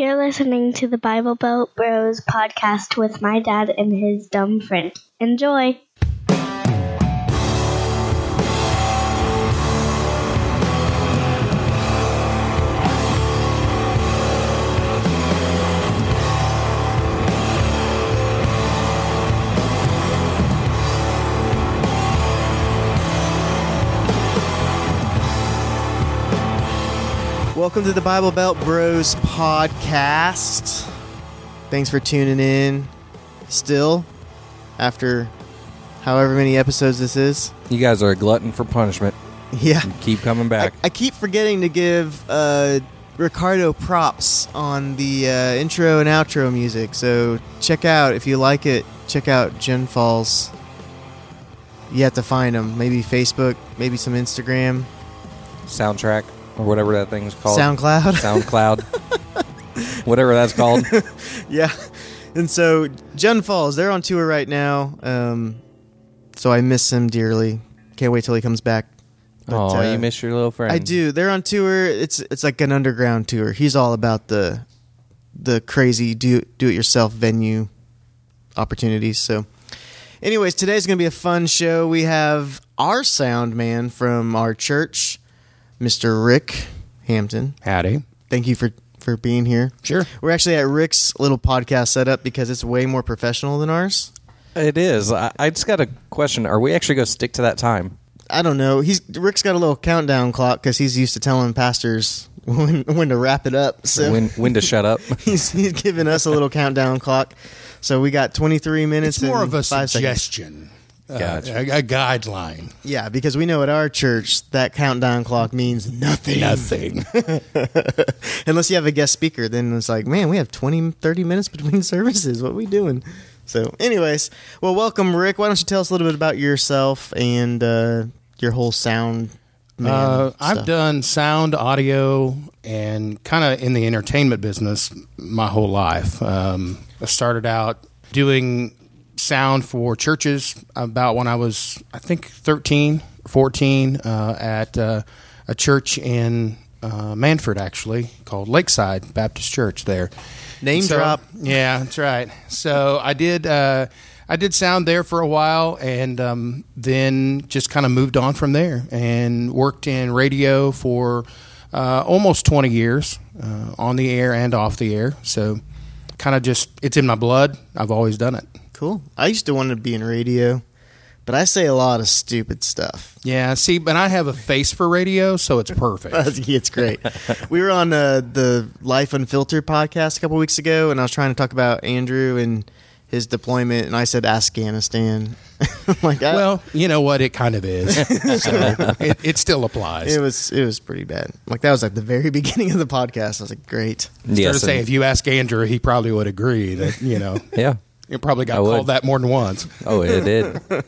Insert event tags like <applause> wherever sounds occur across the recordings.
You're listening to the Bible Belt Bros podcast with my dad and his dumb friend. Enjoy! Welcome to the Bible Belt Bros podcast. Thanks for tuning in. Still, after however many episodes this is. You guys are a glutton for punishment. Yeah. Keep coming I, back. I keep forgetting to give uh, Ricardo props on the uh, intro and outro music. So check out, if you like it, check out Jen Falls. You have to find them. Maybe Facebook, maybe some Instagram, Soundtrack or whatever that thing's called. SoundCloud. <laughs> SoundCloud. whatever that's called. <laughs> yeah. And so Jen Falls, they're on tour right now. Um, so I miss him dearly. Can't wait till he comes back. oh, uh, you miss your little friend. I do. They're on tour. It's it's like an underground tour. He's all about the the crazy do do it yourself venue opportunities. So, anyways, today's gonna be a fun show. We have our sound man from our church, Mr. Rick Hampton. Howdy. Thank you for for being here. Sure. We're actually at Rick's little podcast setup because it's way more professional than ours. It is. I, I just got a question. Are we actually going to stick to that time? I don't know. He's Rick's got a little countdown clock because he's used to telling pastors <laughs> when when to wrap it up. So when when to shut up? <laughs> he's he's giving us a little countdown clock. So we got 23 minutes. It's more and of a five seconds. Suggestion, uh, Gotcha. a, a guideline. Yeah, because we know at our church that countdown clock means nothing. Nothing. <laughs> Unless you have a guest speaker, then it's like, man, we have 20, 30 minutes between <laughs> services. What are we doing? So, anyways, well, welcome, Rick. Why don't you tell us a little bit about yourself and uh, your whole sound? Man uh, I've done sound, audio, and kind of in the entertainment business my whole life. Um, I started out doing sound for churches about when I was, I think, 13, 14, uh, at uh, a church in uh, Mannford, actually, called Lakeside Baptist Church there. Name So- drop. Yeah, that's right. So I did. Uh, I did sound there for a while, and um, then just kind of moved on from there and worked in radio for uh, almost twenty years, uh, on the air and off the air. So kind of just it's in my blood. I've always done it. Cool. I used to want to be in radio, but I say a lot of stupid stuff. Yeah. See, but I have a face for radio, so it's perfect. <laughs> it's great. <laughs> we were on uh, the Life Unfiltered podcast a couple weeks ago, and I was trying to talk about Andrew and his deployment, and I said Afghanistan. <laughs> like, I, well, you know what? It kind of is. so it, it still applies. it was it was pretty bad. Like that was like the very beginning of the podcast. I was like, great. Started Yes. saying, and- if you ask Andrew, he probably would agree that you know yeah. You probably got I would. called that more than once. Oh, it did. <laughs>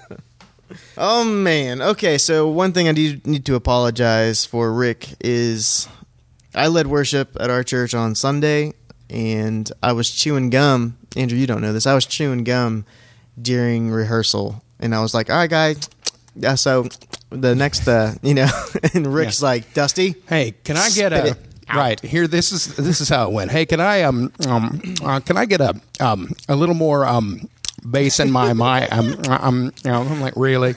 Oh man. Okay, so one thing I do need to apologize for, Rick, is I led worship at our church on Sunday, and I was chewing gum. Andrew, you don't know this. I was chewing gum during rehearsal, and I was like, "All right, guys." Yeah, so the next, uh, you know, <laughs> and Rick's Yeah. like, "Dusty, Hey, can I get a it right here? This is this is how it went. Hey, can I um um uh, can I get a um a little more um bass in my my um um you know, I'm like really.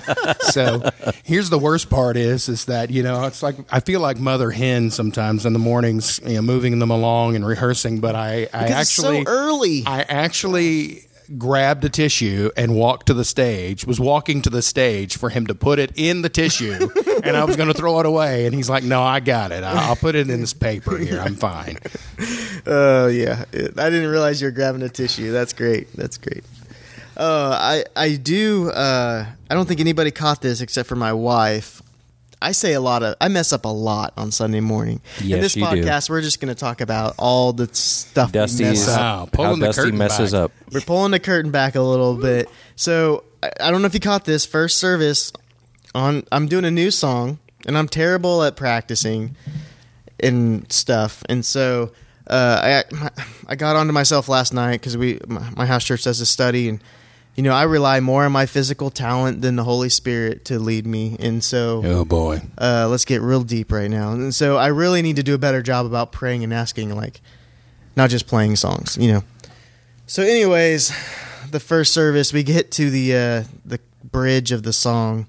<laughs> so here's the worst part is is that you know it's like I feel like mother hen sometimes in the mornings you know moving them along and rehearsing, but I I Because it's so actually early. I actually grabbed a tissue and walked to the stage was walking to the stage for him to put it in the tissue <laughs> and i was going to throw it away and he's like no i got it I- i'll put it in this paper here i'm fine <laughs> Oh yeah, I didn't realize you were grabbing a tissue. That's great. That's great. Uh, I I do. Uh, I don't think anybody caught this except for my wife. I say a lot of. I mess up a lot on Sunday morning. In Yes, this you do. podcast, we're just going to talk about all the stuff we Dusty's mess up. Wow, how the Dusty curtain messes back. up. We're pulling the curtain back a little bit. So I, I don't know if you caught this first service. On I'm doing a new song, and I'm terrible at practicing and stuff. And so uh, I I got onto myself last night because we my, my house church does a study, and you know I rely more on my physical talent than the Holy Spirit to lead me. And so oh boy uh, let's get real deep right now. And so I really need to do a better job about praying and asking, like, not just playing songs, you know. So, anyways, the first service we get to the uh, the bridge of the song,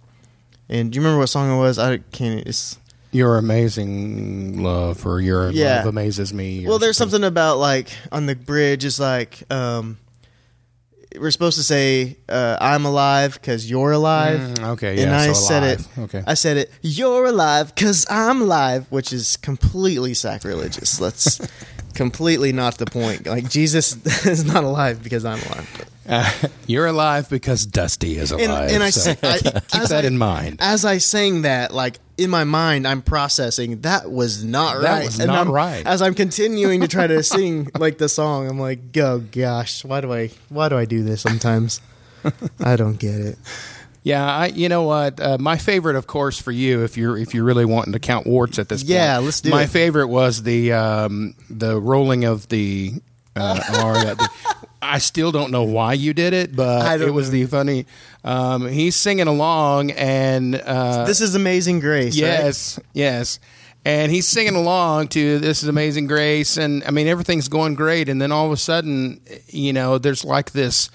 and do you remember what song it was? I can't. It's Your amazing love, or your Yeah. love amazes me. well, there's something about like on the bridge is like um, we're supposed to say uh, "I'm alive" because you're alive. Mm, okay, yeah. and I so said it. Okay. I said it. You're alive because I'm alive, which is completely sacrilegious. That's completely not the point. Like Jesus <laughs> is not alive because I'm alive. Uh, <laughs> you're alive because Dusty is alive. and I, so I <laughs> keep that I- in mind. As I sang that, like in my mind, I'm processing that was not That right. was And not I'm- right. As I'm continuing to try to sing like the song, I'm like, oh gosh, why do I why do I do this sometimes? I don't get it. Yeah, I, you know what? Uh, my favorite, of course, for you, if you're if you're really wanting to count warts at this point, Yeah, let's do My it. favorite was the um, the rolling of the uh, <laughs> R. I still don't know why you did it, but it was know. the funny. Um, he's singing along, and uh, This is Amazing Grace. right? Yes, yes. And he's singing along to "This is Amazing Grace," and I mean everything's going great, and then all of a sudden, you know, there's like this.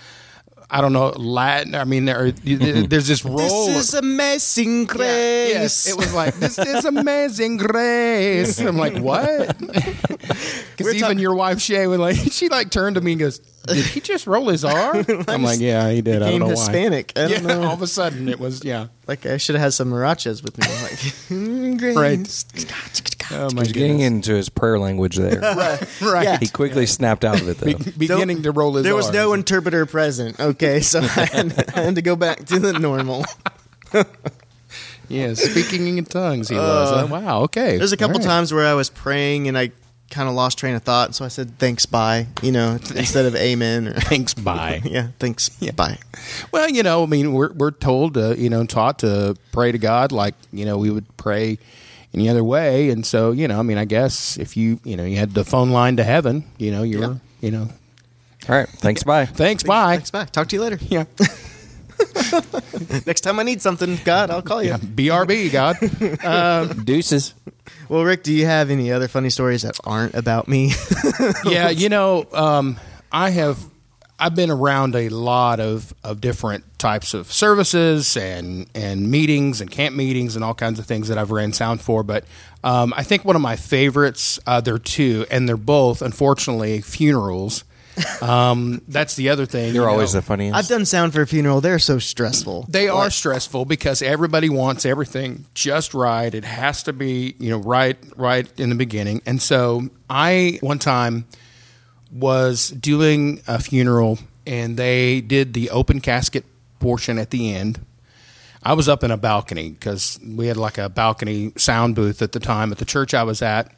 I don't know Latin. I mean, there, <laughs> there's this roll. This is Amazing Yeah, Grace. yes, it was like this is amazing grace. I'm like, what? <laughs> Because even your wife Shay was like, <laughs> she like turned to me and goes, "Did he just roll his R?" I'm like, "Yeah, he did. I don't know Hispanic. Why." don't Yeah, know. all of a sudden it was yeah. Like I should have had some marachas with me. Like Grace. Right. Oh my He's getting goodness. into his prayer language there. <laughs> Right. Yeah. He quickly snapped out of it, though. Be- beginning to roll his There was R's. no interpreter present. Okay, so I had, I had to go back to the normal. <laughs> Yeah, speaking in tongues, he was. Uh, wow, okay. There's a couple All right. times where I was praying and I kind of lost train of thought, so I said thanks, bye. You know, <laughs> instead of amen or Thanks, bye. yeah, thanks, bye. well, you know, I mean, we're we're told, to, you know, taught to pray to God like you know we would pray any other way, and so you know, I mean, I guess if you you know you had the phone line to heaven, you know, you're Yeah. you know, All right. Thanks. Bye. thanks, bye. Thanks, bye. Talk to you later. Yeah, <laughs> Next time I need something, God, I'll call you. yeah, BRB, God. <laughs> <laughs> Deuces. Well, Rick, do you have any other funny stories that aren't about me? yeah, you know, um, I have I've been around a lot of, of different types of services and and meetings and camp meetings and all kinds of things that I've ran sound for. But um, I think one of my favorites, uh, there are two, and they're both unfortunately funerals. Um, <laughs> that's the other thing. They're you always know. the funniest. I've done sound for a funeral. They're so stressful. They are stressful because everybody wants everything just right. It has to be, you know, right right in the beginning. And so I one time was doing a funeral and they did the open casket portion at the end. I was up in a balcony because we had like a balcony sound booth at the time at the church I was at.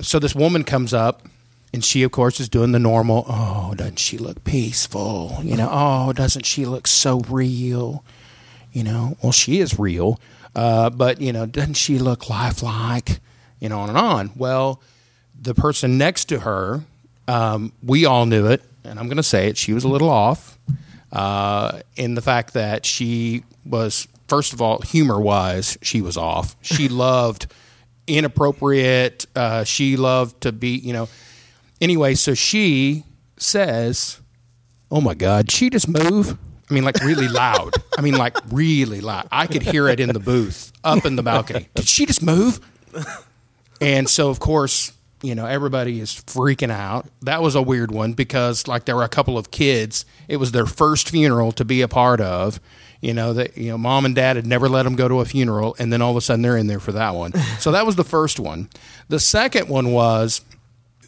So this woman comes up and she of course is doing the normal, oh, doesn't she look peaceful? You know, oh, doesn't she look so real? You know, well, she is real, uh, but you know, doesn't she look lifelike? You know, on and on. Well, the person next to her, um, we all knew it, and I'm going to say it. She was a little off uh, in the fact that she was, first of all, humor wise, she was off. <laughs> She loved inappropriate. Uh, she loved to be, you know. Anyway, so she says, "Oh my God, she just move." I mean, like really loud. I mean, like really loud. I could hear it in the booth, up in the balcony. Did she just move? And so, of course, you know, everybody is freaking out. That was a weird one because, like, there were a couple of kids. It was their first funeral to be a part of. You know that you know, mom and dad had never let them go to a funeral, and then all of a sudden they're in there for that one. <laughs> So that was the first one. The second one was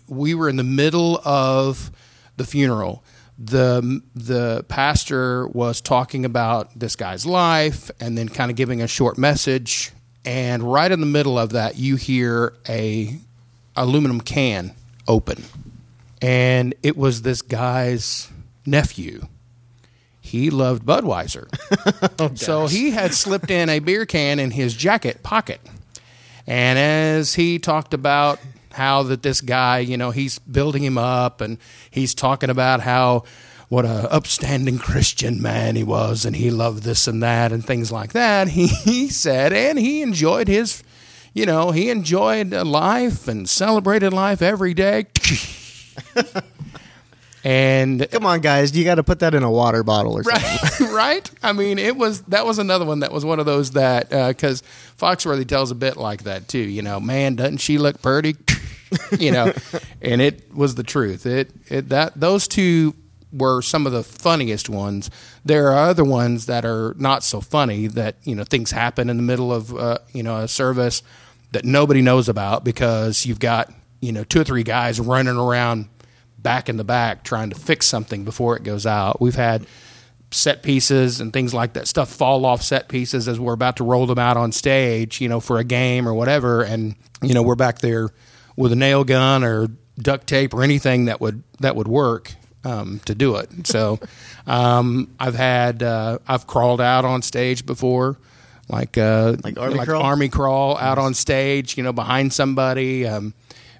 we were in the middle of the funeral. The the pastor was talking about this guy's life and then kind of giving a short message and right in the middle of that you hear a aluminum can open. And it was this guy's nephew. He loved Budweiser. <laughs> Oh, so he had slipped in a beer can in his jacket pocket. And as he talked about how that this guy, you know, he's building him up and he's talking about how what a upstanding <laughs> Christian man he was and he loved this and that and things like that, he, <laughs> he said, and he enjoyed his, you know, he enjoyed life and celebrated life every day. and Come on, guys, you got to put that in a water bottle or something. right, <laughs> right. I mean, it was that was another one that was one of those that uh, because Foxworthy tells a bit like that too. You know, man, doesn't she look pretty? <laughs> you know, and it was the truth. It, it that those two were some of the funniest ones. There are other ones that are not so funny. That you know things happen in the middle of uh, you know a service that nobody knows about because you've got you know two or three guys running around back in the back trying to fix something before it goes out. We've had set pieces and things like that stuff fall off set pieces as we're about to roll them out on stage, you know, for a game or whatever and you know, we're back there with a nail gun or duct tape or anything that would that would work um, to do it. So um, I've had uh, I've crawled out on stage before. Like uh, Like army crawl? army crawl out on stage, you know, behind somebody. Um,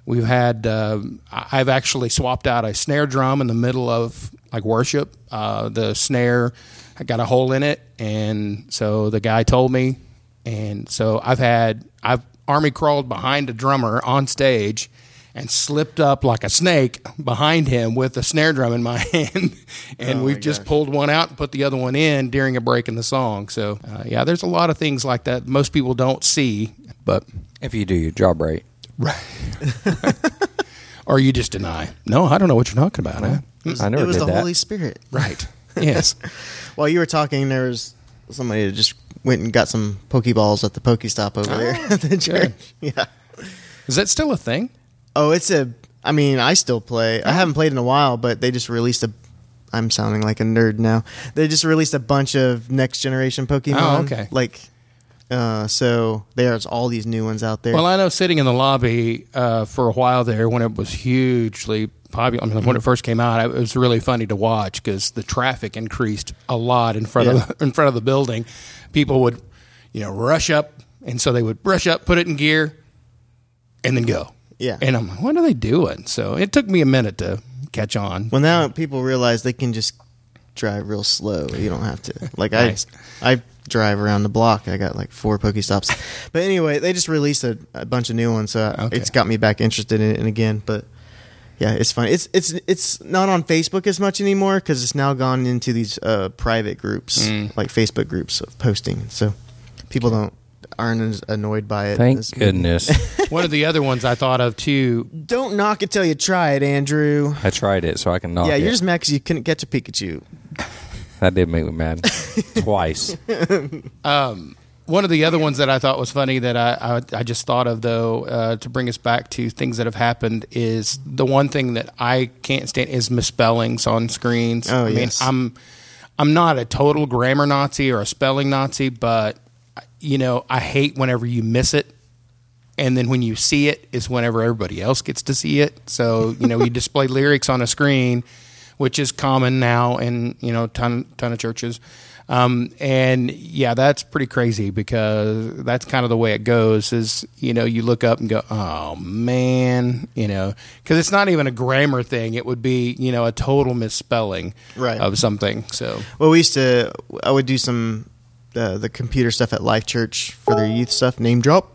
we've had uh, I've actually swapped out a snare drum in the middle of like worship. Uh, the snare I got a hole in it, and so the guy told me, and so I've had I've army crawled behind a drummer on stage. And slipped up like a snake behind him with a snare drum in my <laughs> hand, and we've just pulled one out and put the other one in during a break in the song. So, uh, yeah, there's a lot of things like that most people don't see, but If you do your job right. right. <laughs> or you just deny. No, I don't know what you're talking about. Huh? I never it was the that. Holy Spirit. Right. <laughs> Yes. While you were talking, there was somebody that just went and got some Pokeballs at the Pokestop over there Oh, at the church. Yeah. Is that still a thing? Oh, it's a. I mean, I still play. I haven't played in a while, but they just released a. I'm sounding like a nerd now. They just released a bunch of next generation Pokemon. Oh, okay. Like, uh, so there's all these new ones out there. Well, I know sitting in the lobby uh, for a while there when it was hugely popular. I mean, when it first came out, it was really funny to watch because the traffic increased a lot in front Yeah. of <laughs> in front of the building. People would, you know, rush up, and so they would rush up, put it in gear, and then go. Yeah. And I'm like, what are they doing? So it took me a minute to catch on. well, now people realize they can just drive real slow. You don't have to. <laughs> Like Nice. I, I drive around the block. I got like four Pokestops. but anyway, they just released a, a bunch of new ones, so Okay. it's got me back interested in it again. But yeah, it's fun. It's it's it's not on Facebook as much anymore because it's now gone into these uh, private groups, Mm. like Facebook groups of posting. So people don't aren't as annoyed by it. Thank as- goodness. <laughs> One of the other ones I thought of too. Don't knock it till you try it, Andrew. I tried it so I can knock yeah, it. you're just mad because you couldn't catch a Pikachu. <laughs> that did make me mad. <laughs> Twice. One of the other ones that I thought was funny that I I, I just thought of though uh, to bring us back to things that have happened is the one thing that I can't stand is misspellings on screens. Oh, I mean. I'm I'm not a total grammar Nazi or a spelling Nazi, but you know I hate whenever you miss it. And then when you see it is whenever everybody else gets to see it. So you know you <laughs> display lyrics on a screen, which is common now in you know ton ton of churches. Um, and yeah, that's pretty crazy because that's kind of the way it goes. Is you know you look up and go, oh man, you know, because it's not even a grammar thing. It would be you know a total misspelling Right. of something. So Well, we used to. I would do some uh, the computer stuff at Life Church for their youth stuff. Name drop.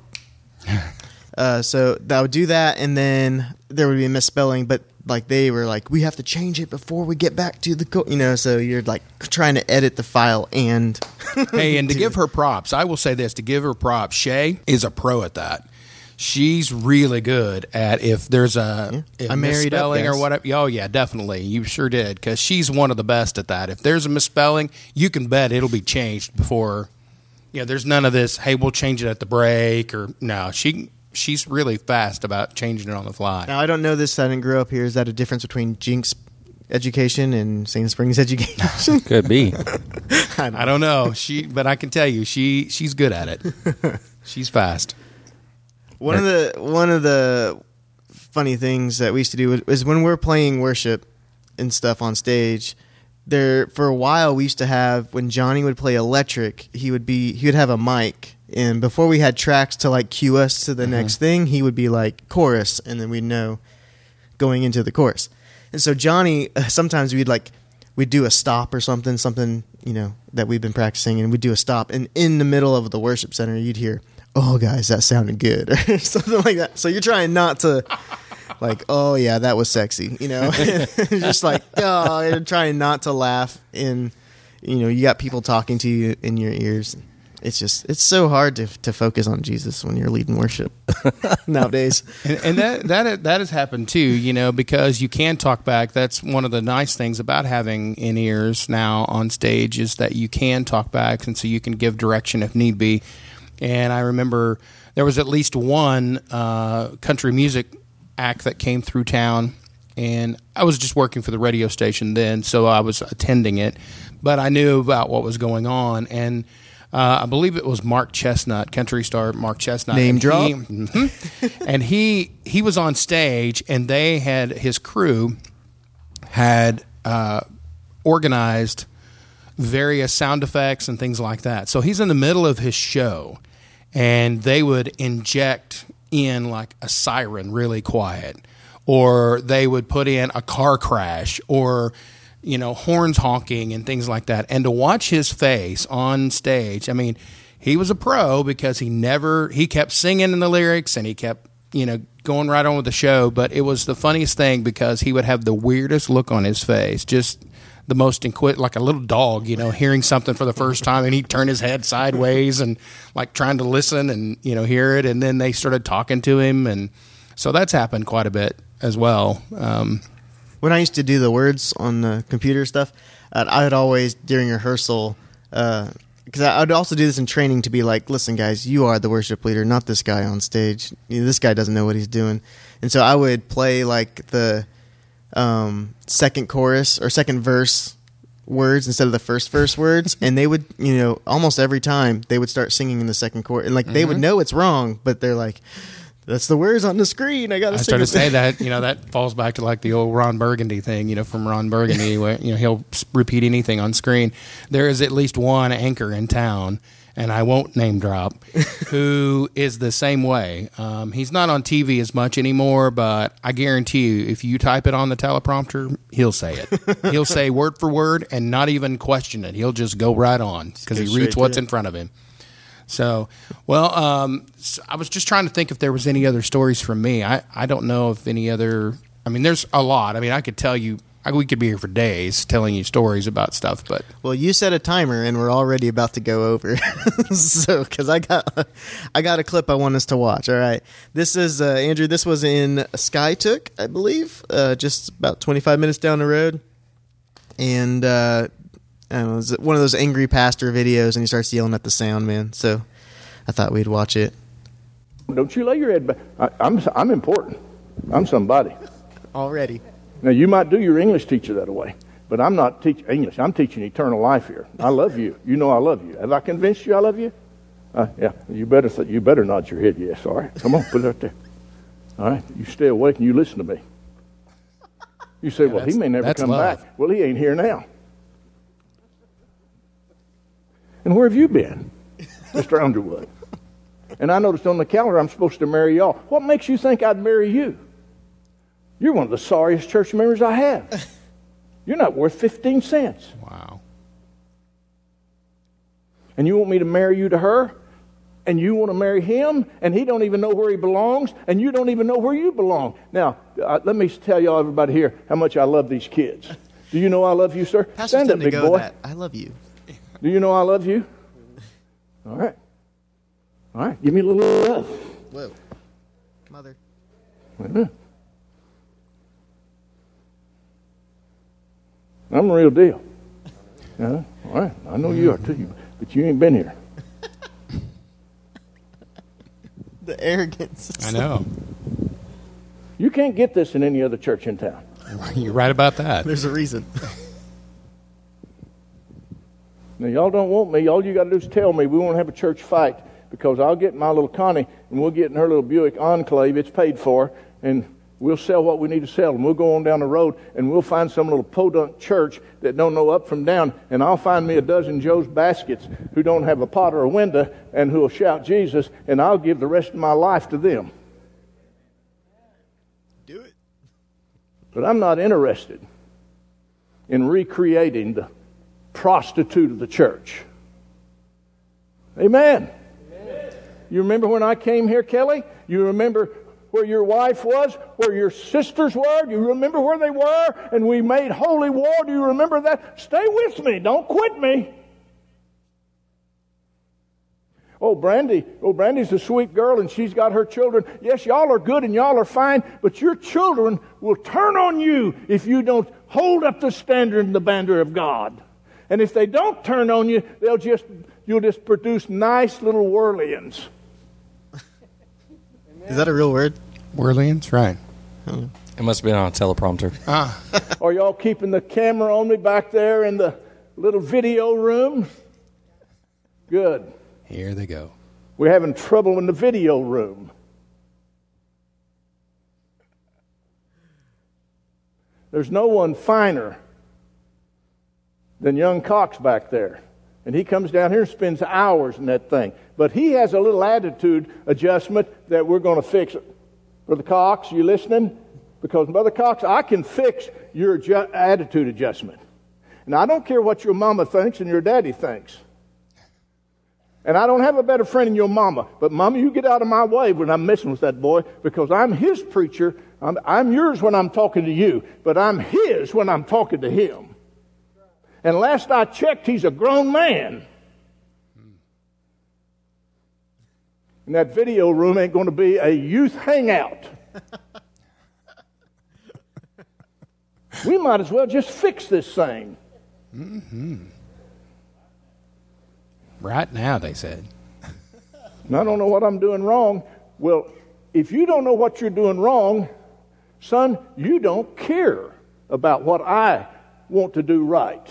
<laughs> Uh, so I would do that, and then there would be a misspelling, but like they were like, we have to change it before we get back to the co-, you know. So you're like trying to edit the file and hey, and to <laughs> give her props, I will say this: to give her props, Shay is a pro at that. She's really good at if there's a, Yeah. a I married up, misspelling or whatever. Oh yeah, definitely. You sure did because she's one of the best at that. If there's a misspelling, you can bet it'll be changed before. Yeah, there's none of this. Hey, we'll change it at the break or no. She she's really fast about changing it on the fly. now I don't know this. I didn't grow up here. Is that a difference between Jenks education and Sand Springs education? <laughs> Could be. <laughs> I don't know. She, but I can tell you, she she's good at it. <laughs> She's fast. One of the one of the funny things that we used to do is when we're playing worship and stuff on stage. There for a while we used to have when Johnny would play electric, he would be he would have a mic, and before we had tracks to like cue us to the next thing, he would be like chorus, and then we'd know going into the chorus. And so Johnny, uh, sometimes we'd like we'd do a stop or something, something you know that we've been practicing, and we'd do a stop, and in the middle of the worship center, you'd hear, "Oh, guys, that sounded good," or <laughs> something like that. So you're trying not to like, oh yeah, that was sexy, you know, <laughs> just like oh, and trying not to laugh. And you know, you got people talking to you in your ears. It's just it's so hard to to focus on Jesus when you're leading worship <laughs> nowadays. and, and that that that has happened too, you know, because you can talk back. That's one of the nice things about having in ears now on stage is that you can talk back, and so you can give direction if need be. And I remember there was at least one uh, country music act that came through town, and I was just working for the radio station then, so I was attending it, but I knew about what was going on and. Uh, I believe it was Mark Chesnutt, country star Mark Chesnutt. Name and drop. he- <laughs> Mhm. and he he was on stage, and they had his crew had uh, organized various sound effects and things like that. So he's in the middle of his show, and they would inject in like a siren really quiet, or they would put in a car crash, or you know horns honking and things like that. And to watch his face on stage, I mean, he was a pro because he never he kept singing in the lyrics and he kept you know going right on with the show. But it was the funniest thing because he would have the weirdest look on his face, just the most inquit like a little dog, you know, hearing something for the first time, and he'd turn his head sideways and like trying to listen and you know hear it, and then they started talking to him, and so that's happened quite a bit as well. Um, when I used to do the words on the computer stuff, uh, I would always during rehearsal because I I'd also do this in training to be like, listen, guys, you are the worship leader, not this guy on stage. This guy doesn't know what he's doing, and so I would play like the um, second chorus or second verse words instead of the first verse words, and they would, you know, almost every time they would start singing in the second chorus, and like they would know it's wrong, but they're like. That's the words on the screen. I gotta I started to say that, <laughs> you know, that falls back to like the old Ron Burgundy thing, you know, from Ron Burgundy, where, you know, he'll repeat anything on screen. There is at least one anchor in town, and I won't name drop, <laughs> who is the same way. Um, he's not on TV as much anymore, but I guarantee you, if you type it on the teleprompter, he'll say it. <laughs> he'll say word for word and not even question it. He'll just go right on because he reads what's in front of him. So, well, um, s- I was just trying to think if there was any other stories from me. I, I don't know if any other. I mean, there's a lot. I mean, I could tell you. I, we could be here for days telling you stories about stuff, but Well, you set a timer, and we're already about to go over. <laughs> so, because I got, I got a clip I want us to watch. All right, this is uh, Andrew. This was in Skiatook, I believe, uh, just about twenty five minutes down the road, and uh, I don't know, it was one of those angry pastor videos, and he starts yelling at the sound man. So, I thought we'd watch it Don't you lay your head back. I, I'm, I'm important. I'm somebody. already. Now, you might do your English teacher that way, but I'm not teaching English. I'm teaching eternal life here. I love you. You know I love you. Have I convinced you I love you? Uh, yeah. You better, th- you better nod your head yes. All right. Come on, put it up there. All right. You stay awake and you listen to me. You say, well, he may never come love. back. Well, he ain't here now. And where have you been, Mr. Underwood? And I noticed on the calendar I'm supposed to marry y'all. What makes you think I'd marry you? You're one of the sorriest church members I have. <laughs> You're not worth 15 cents. wow. And you want me to marry you to her? And you want to marry him? And he don't even know where he belongs? And you don't even know where you belong? Now, uh, let me tell y'all, everybody here, how much I love these kids. Do you know I love you, sir? Pastors Stand up, big boy. that. I love you. Do you know I love you? All right. All right. Give me a little love. Whoa, mother. Wait a minute. I'm the real deal. Yeah, all right. I know you are too, but you ain't been here. <laughs> The arrogance. I know. You can't get this in any other church in town. <laughs> You're right about that. There's a reason. <laughs> Now, y'all don't want me. All you got to do is tell me we won't have a church fight because I'll get my little Connie and we'll get in her little Buick Enclave. It's paid for, and we'll sell what we need to sell. And we'll go on down the road and we'll find some little podunk church that don't know up from down. And I'll find me a dozen Joe's baskets who don't have a pot or a window and who'll shout Jesus, and I'll give the rest of my life to them. Do it. But I'm not interested in recreating the prostitute of the church. Amen. You remember when I came here, Kelly? You remember where your wife was, where your sisters were. Do you remember where they were? And we made holy war. Do you remember that? Stay with me. Don't quit me. Oh, Brandy. Oh, Brandy's a sweet girl and she's got her children. Yes, y'all are good and y'all are fine, but your children will turn on you if you don't hold up the standard and the banner of God. And if they don't turn on you, they'll just, you'll just produce nice little whirlians. Is that a real word? Whirlians, right? It must have been on a teleprompter. Ah. <laughs> Are y'all keeping the camera on me back there in the little video room? Good. Here they go. We're having trouble in the video room. There's no one finer than young Cox back there. And he comes down here and spends hours in that thing. But he has a little attitude adjustment that we're going to fix it. Brother Cox, you listening? Because, Brother Cox, I can fix your attitude adjustment. And I don't care what your mama thinks and your daddy thinks. And I don't have a better friend than your mama. But, Mama, you get out of my way when I'm messing with that boy because I'm his preacher. I'm, I'm yours when I'm talking to you, but I'm his when I'm talking to him. And last I checked, he's a grown man. And that video room ain't going to be a youth hangout. we might as well just fix this thing. Mm-hmm. Right now, they said. And I don't know what I'm doing wrong. Well, if you don't know what you're doing wrong, son, you don't care about what I want to do right.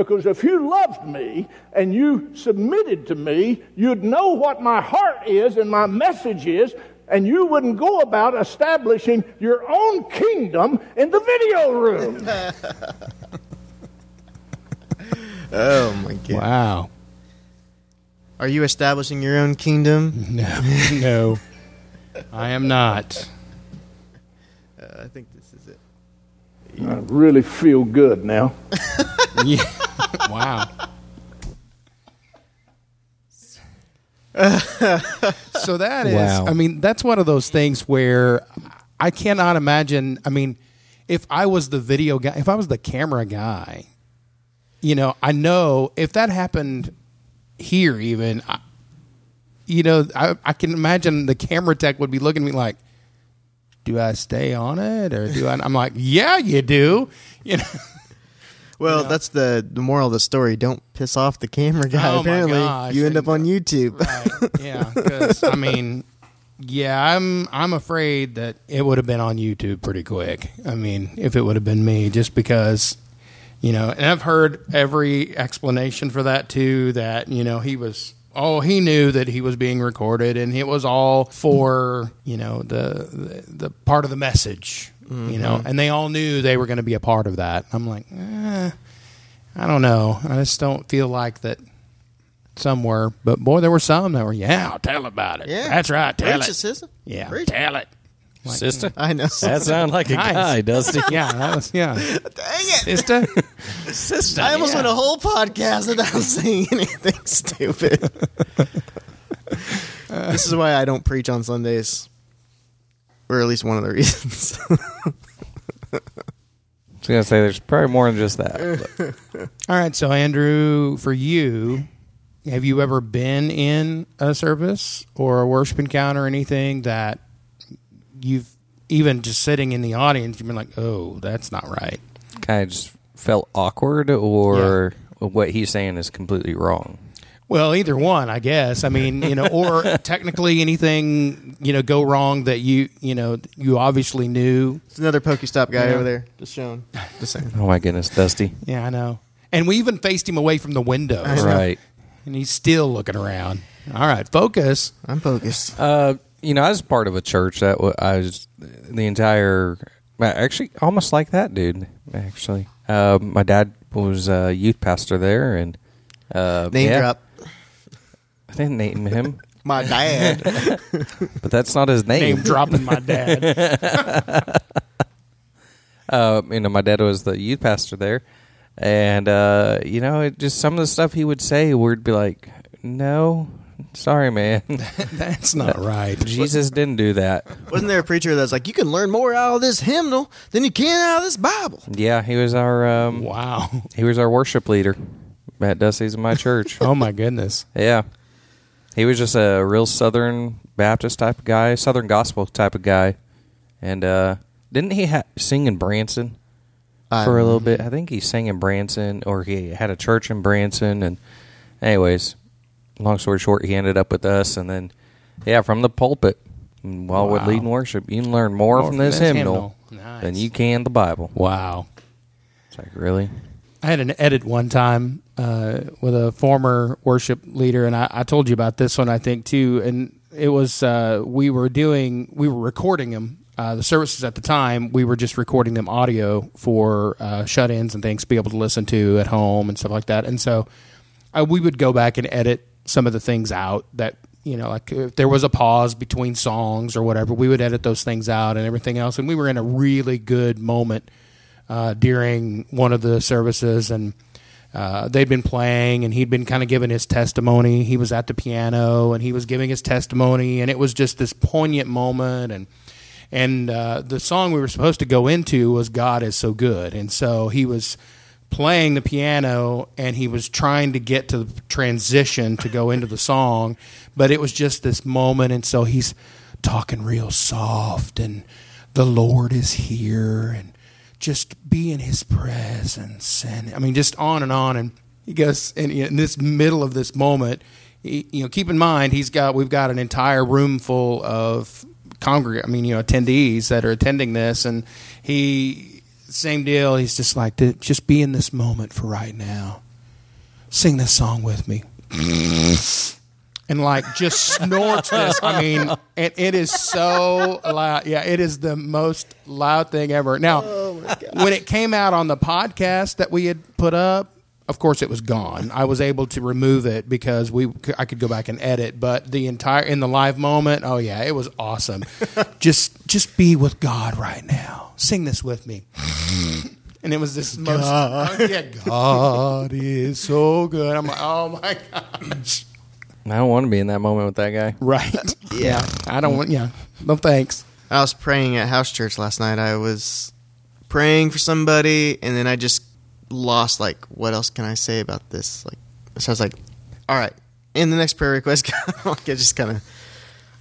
Because if you loved me and you submitted to me, you'd know what my heart is and my message is, and you wouldn't go about establishing your own kingdom in the video room. <laughs> Oh my god. Wow. Are you establishing your own kingdom? <laughs> No, no, I am not. <laughs> Uh, I think this is it. I really feel good now. Yeah. <laughs> wow. <laughs> so that is, Wow. I mean, that's one of those things where I cannot imagine. I mean, if I was the video guy, if I was the camera guy, you know, I know if that happened here, even, I, you know, I, I can imagine the camera tech would be looking at me like, do I stay on it or do I? I'm like, yeah, you do. <laughs> You know, Well, that's the the moral of the story. Don't piss off the camera guy. Oh, Apparently, gosh. you end up on YouTube. right? Yeah, because I mean, yeah, I'm I'm afraid that it would have been on YouTube pretty quick. I mean, if it would have been me, just because, you know, and I've heard every explanation for that too. That you know he was. Oh, he knew that he was being recorded, and it was all for you know the the, the part of the message, you know, and they all knew they were going to be a part of that. I'm like, eh, I don't know, I just don't feel like that some were, but boy, there were some that were. Yeah, tell about it. Yeah. that's right. Tell Preach it. it, sister. Yeah, Preach it. tell it. Sister? <laughs> I know. That sounds like a Nice. guy, Dusty. <laughs> Yeah, that was yeah. Dang it! Sister, <laughs> Sister. I almost yeah. went a whole podcast without saying anything stupid. this is why I don't preach on Sundays, or at least one of the <laughs> reasons. I was gonna say there's probably more than just that. <laughs> all right. So Andrew, for you, have you ever been in a service or a worship encounter or anything that you've even just sitting in the audience, you've been like, oh, that's not right. kind of just felt awkward, or what he's saying is completely wrong. Well, either one, I guess. I mean, you know, or <laughs> technically anything, you know, go wrong that you, you know, you obviously knew. it's another Pokestop guy Yeah. over there, just showing. Just saying. Oh my goodness, Dusty. Yeah, I know. And we even faced him away from the window, Right. and he's still looking around. All right, focus. I'm focused. Uh, you know, I was part of a church that wa- I was the entire, well, actually, almost like that dude. Actually, uh, my dad was a youth pastor there, and uh, Name yeah, drop. I didn't name him, <laughs> My dad. <laughs> but that's not his name. Name dropping my dad. <laughs> uh, you know, my dad was the youth pastor there, and uh, you know, it just some of the stuff he would say, we'd be like, "No, sorry, man, That's not right. Jesus didn't do that." Wasn't there a preacher that's like, you can learn more out of this hymnal than you can out of this Bible? Yeah, he was our um, Wow. he was our worship leader at Dusty's in my church. Oh my goodness. Yeah. He was just a real Southern Baptist type of guy, Southern gospel type of guy. And uh, didn't he ha- sing in Branson for a little bit? I think he sang in Branson, or he had a church in Branson. And, anyways, long story short, he ended up with us. And then, yeah, from the pulpit, while we're leading worship, you can learn more, from this, hymnal, Nice. than you can the Bible. Wow. It's like, really? I had an edit one time uh, with a former worship leader, and I, I told you about this one, I think, too. And it was uh, we were doing, we were recording them. Uh, the services at the time, we were just recording them audio for uh, shut-ins and things to be able to listen to at home and stuff like that. And so uh, we would go back and edit some of the things out that you know, like if there was a pause between songs or whatever, we would edit those things out and everything else. And we were in a really good moment uh, during one of the services, and uh, they'd been playing, and he'd been kind of giving his testimony. He was at the piano, and he was giving his testimony, and it was just this poignant moment. And and uh, the song we were supposed to go into was "God is so good," and so he was playing the piano and he was trying to get to the transition to go into the song but it was just this moment and so he's talking real soft and the lord is here and just be in his presence. And i mean just on and on. And he goes and in this middle of this moment he, you know keep in mind he's got we've got an entire room full of congreg I mean you know attendees that are attending this. And he same deal. He's just like "To- just be in this moment for right now. Sing this song with me <laughs> and like just snorts this. I mean, and it is so loud. Yeah, it is the most loud thing ever. Now, when it came out on the podcast that we had put up, of course, it was gone. I was able to remove it because we I could go back and edit. But the entire in the live moment, oh yeah, it was awesome. <laughs> just just be with God right now. Sing this with me. And it was this most oh, yeah, God is so good. I'm like, oh my gosh. I don't want to be in that moment with that guy. Right. <laughs> Yeah. I don't want. Yeah. No thanks. I was praying at house church last night. I was praying for somebody, and then I just lost like, what else can I say about this? Like, so I was like, all right. In the next prayer request, <laughs> like, I just kind of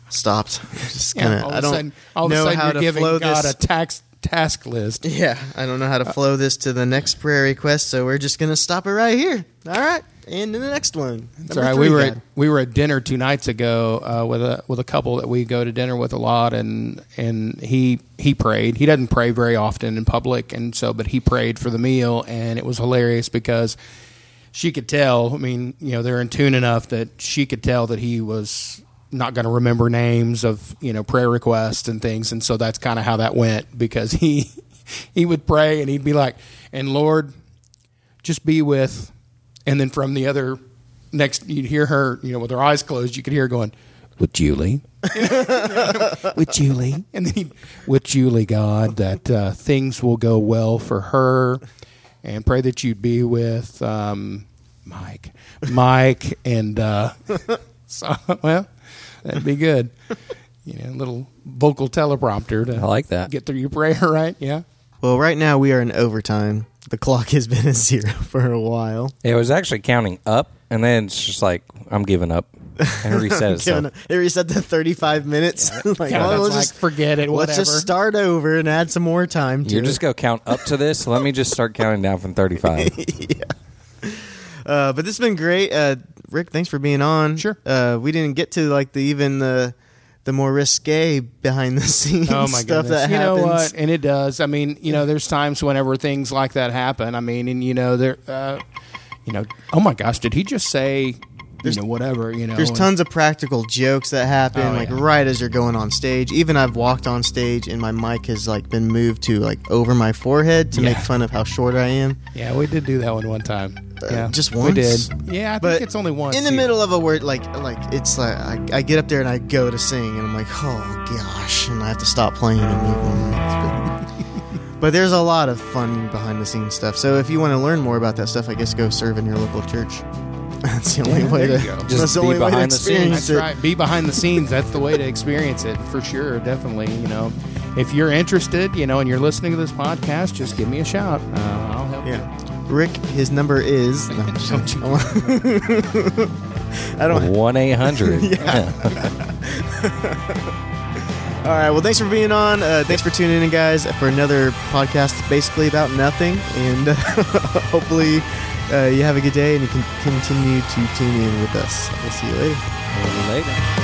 stopped. <laughs> Just Yeah. kind all of, of I a don't sudden, all of a know sudden how you're to giving flow God this. a tax task list. yeah, I don't know how to uh, flow this to the next prayer request, so we're just gonna stop it right here. All right, and to the next one. Number all right. We were at, we were at dinner two nights ago uh, with a with a couple that we go to dinner with a lot, and and he he prayed. He doesn't pray very often in public, and so but he prayed for the meal, and it was hilarious because she could tell. I mean, you know, they're in tune enough that she could tell that he was not going to remember names of you know prayer requests and things, and so that's kind of how that went because <laughs> he he would pray and he'd be like, "And Lord, just be with," and then from the other next, you'd hear her, you know, with her eyes closed, you could hear her going, "With Julie." with Julie, and then he, with Julie, God, that uh, things will go well for her, and pray that you'd be with um, Mike, Mike, and uh, <laughs> so well, that'd be good. You know, a little vocal teleprompter to I like that. get through your prayer, <laughs> right? Yeah. Well, right now we are in overtime. The clock has been at zero for a while. It was actually counting up, and then it's just like I'm giving up and it <laughs> reset itself. it- It reset to 35 minutes. <laughs> like, Yeah, well, like, just forget it, let's just start over and add some more time to You're it. just gonna count up to this. Let me just start counting down from 35. <laughs> Uh, but this has been great. Uh, Rick, thanks for being on. Sure. Uh, we didn't get to like the even the the more risque behind the <laughs> scenes Oh my stuff goodness! that you know happens. what? And it does. I mean, you know, there's times whenever things like that happen. I mean, and you know, there, uh, you know, oh my gosh, did he just say, you know, whatever? You know, There's and- tons of practical jokes that happen, Oh, like yeah. right as you're going on stage. Even I've walked on stage and my mic has like been moved to like over my forehead to Yeah. make fun of how short I am. Yeah, we did do that one one time. Yeah, Uh, just We did. Yeah, I But think it's only once. in the yeah. middle of a word, like like it's like I, I get up there and I go to sing, and I'm like, oh gosh, and I have to stop playing and move on. <laughs> But there's a lot of fun behind the scenes stuff. So if you want to learn more about that stuff, I guess go serve in your local church. <laughs> That's the only Yeah, way there to. you go. that's Just the be only way to behind the scenes. experience That's it. right. Be behind the scenes. That's the way to experience it for sure. Definitely. You know, if you're interested, you know, and you're listening to this podcast, just give me a shout. Uh, I'll help you. Yeah. Rick, his number is. <laughs> No, I'm just- <laughs> I don't. One eight hundred. All right. Well, thanks for being on. Uh, thanks for tuning in, guys, for another podcast basically about nothing. And uh, hopefully, uh, you have a good day and you can continue to tune in with us. We'll see you later. Later.